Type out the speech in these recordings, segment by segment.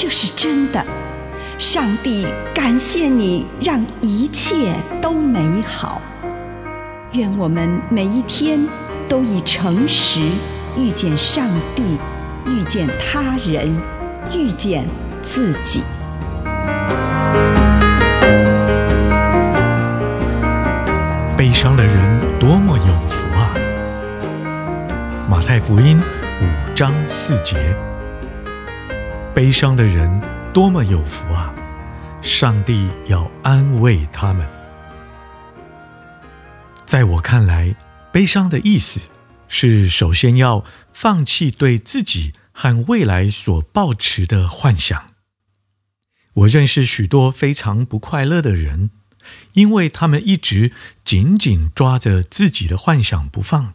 这是真的。上帝感谢你，让一切都美好。愿我们每一天都以诚实遇见上帝，遇见他人，遇见自己。悲伤的人多么有福啊！马太福音五章四节。悲伤的人多么有福啊！上帝要安慰他们。在我看来，悲伤的意思是首先要放弃对自己和未来所抱持的幻想。我认识许多非常不快乐的人。因为他们一直紧紧抓着自己的幻想不放，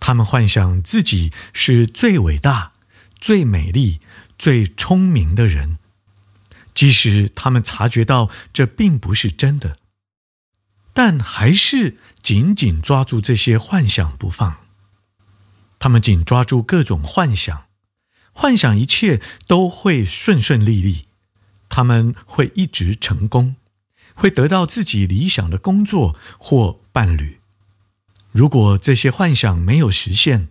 他们幻想自己是最伟大、最美丽、最聪明的人，即使他们察觉到这并不是真的，但还是紧紧抓住这些幻想不放。他们紧抓住各种幻想，幻想一切都会顺顺利利，他们会一直成功。会得到自己理想的工作或伴侣。如果这些幻想没有实现，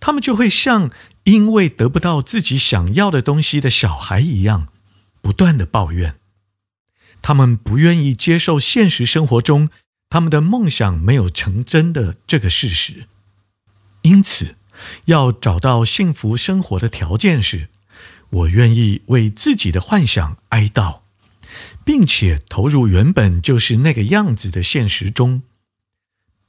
他们就会像因为得不到自己想要的东西的小孩一样，不断地抱怨。他们不愿意接受现实生活中他们的梦想没有成真的这个事实。因此，要找到幸福生活的条件是，我愿意为自己的幻想哀悼。并且投入原本就是那个样子的现实中。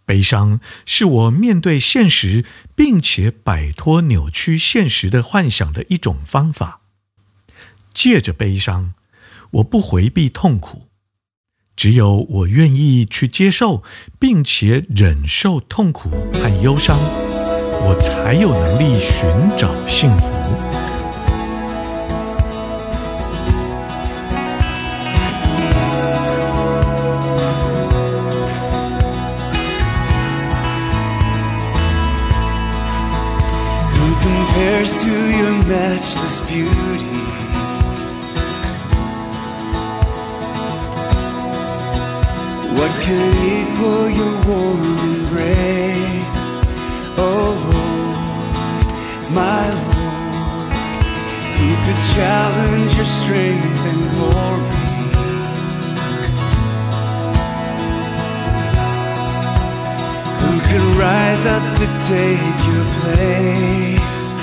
悲伤是我面对现实，并且摆脱扭曲现实的幻想的一种方法。借着悲伤，我不回避痛苦，只有我愿意去接受，并且忍受痛苦和忧伤，我才有能力寻找幸福。to your matchless beauty. What can equal your warm embrace? Oh Lord, my Lord, who could challenge your strength and glory? Who could rise up to take your place?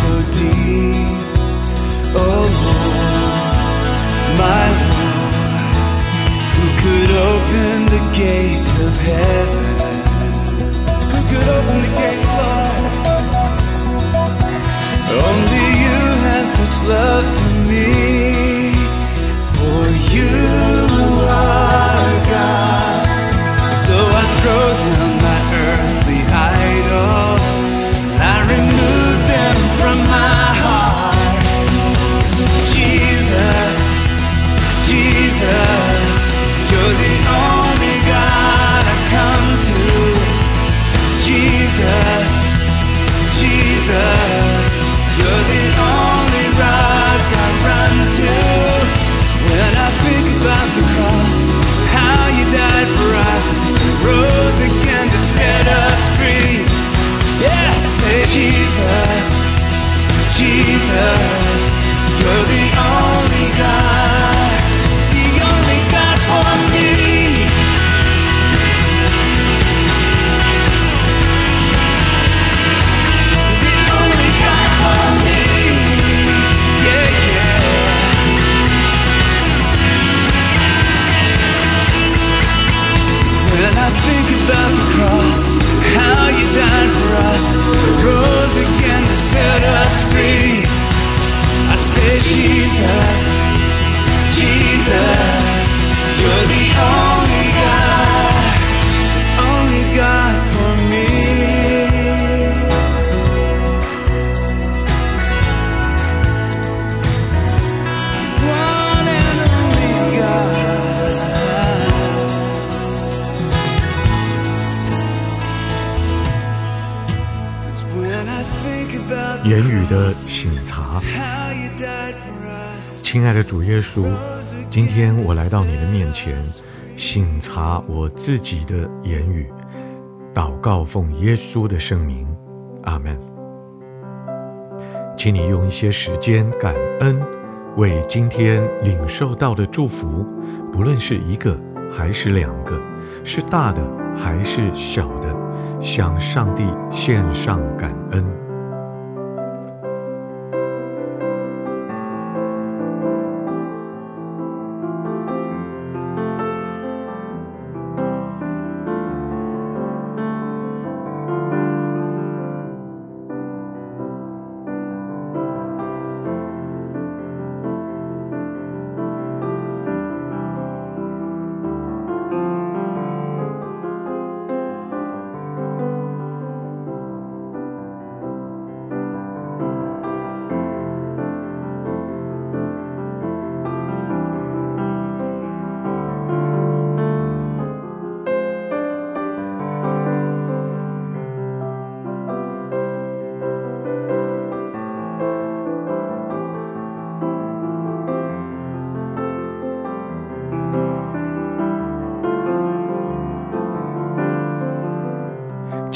so deep. Oh Lord, my Lord, who could open the gates of heaven? Who could open the gates, Lord? Only you have such love for me, for you. 言语的醒茶。亲爱的主耶稣，今天我来到你的面前，省察我自己的言语，祷告奉耶稣的圣名，阿门。请你用一些时间感恩，为今天领受到的祝福，不论是一个还是两个，是大的还是小的，向上帝献上感恩。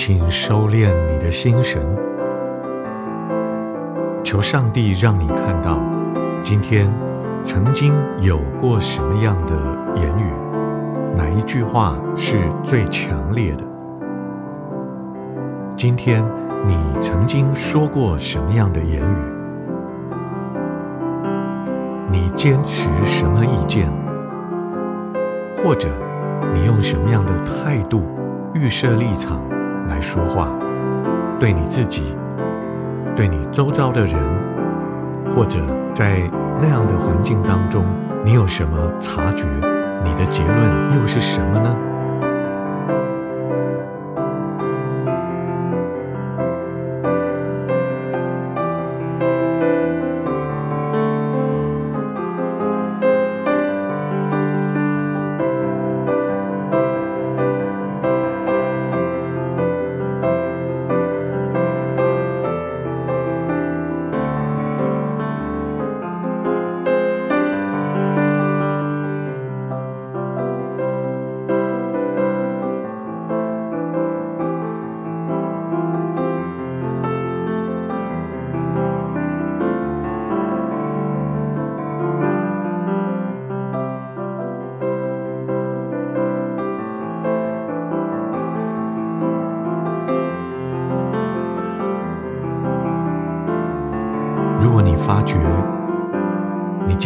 请收敛你的心神，求上帝让你看到，今天曾经有过什么样的言语，哪一句话是最强烈的？今天你曾经说过什么样的言语？你坚持什么意见？或者你用什么样的态度预设立场？来说话，对你自己，对你周遭的人，或者在那样的环境当中，你有什么察觉？你的结论又是什么呢？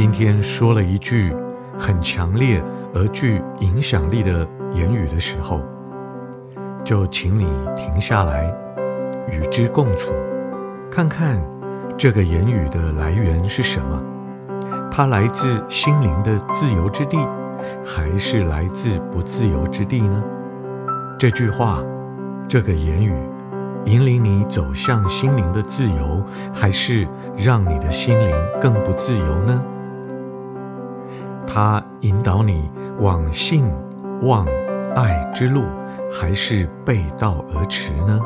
今天说了一句很强烈而具影响力的言语的时候，就请你停下来，与之共处，看看这个言语的来源是什么？它来自心灵的自由之地，还是来自不自由之地呢？这句话，这个言语，引领你走向心灵的自由，还是让你的心灵更不自由呢？它引导你往信、望、爱之路，还是背道而驰呢？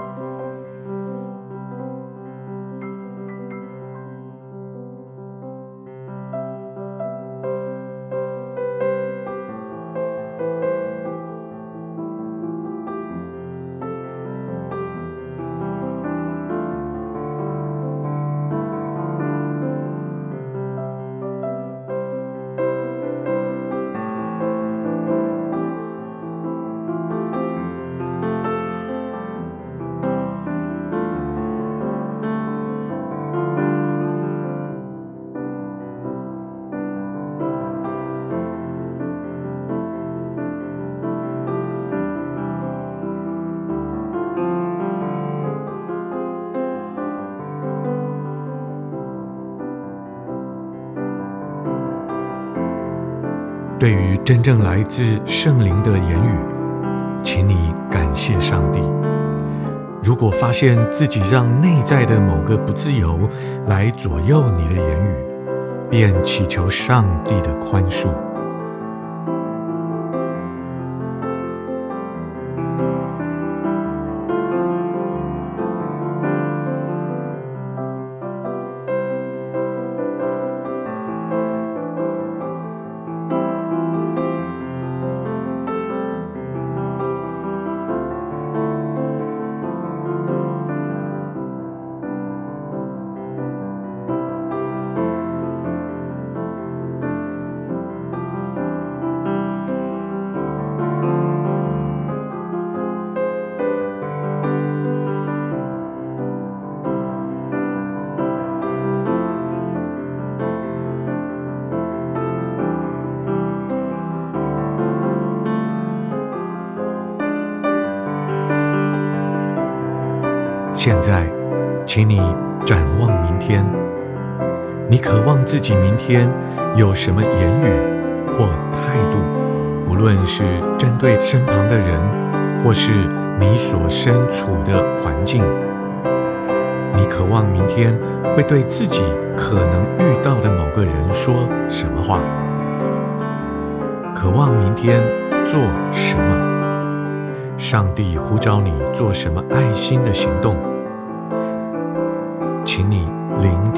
对于真正来自圣灵的言语，请你感谢上帝。如果发现自己让内在的某个不自由来左右你的言语，便祈求上帝的宽恕。现在，请你展望明天。你渴望自己明天有什么言语或态度？不论是针对身旁的人，或是你所身处的环境，你渴望明天会对自己可能遇到的某个人说什么话？渴望明天做什么？上帝呼召你做什么爱心的行动？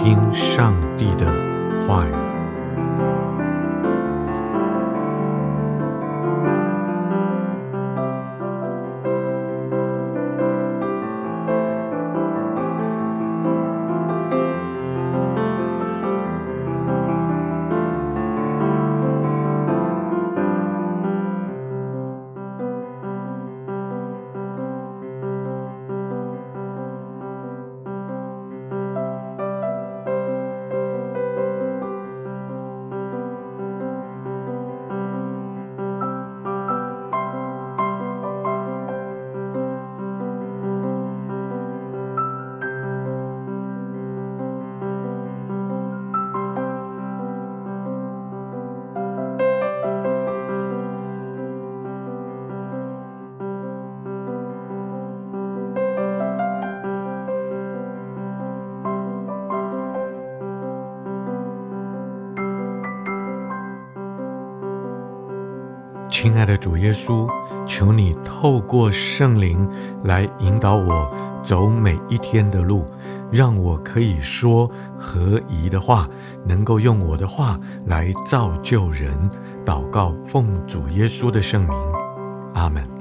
听上帝的话语。亲爱的主耶稣，求你透过圣灵来引导我走每一天的路，让我可以说合宜的话，能够用我的话来造就人。祷告，奉主耶稣的圣名，阿门。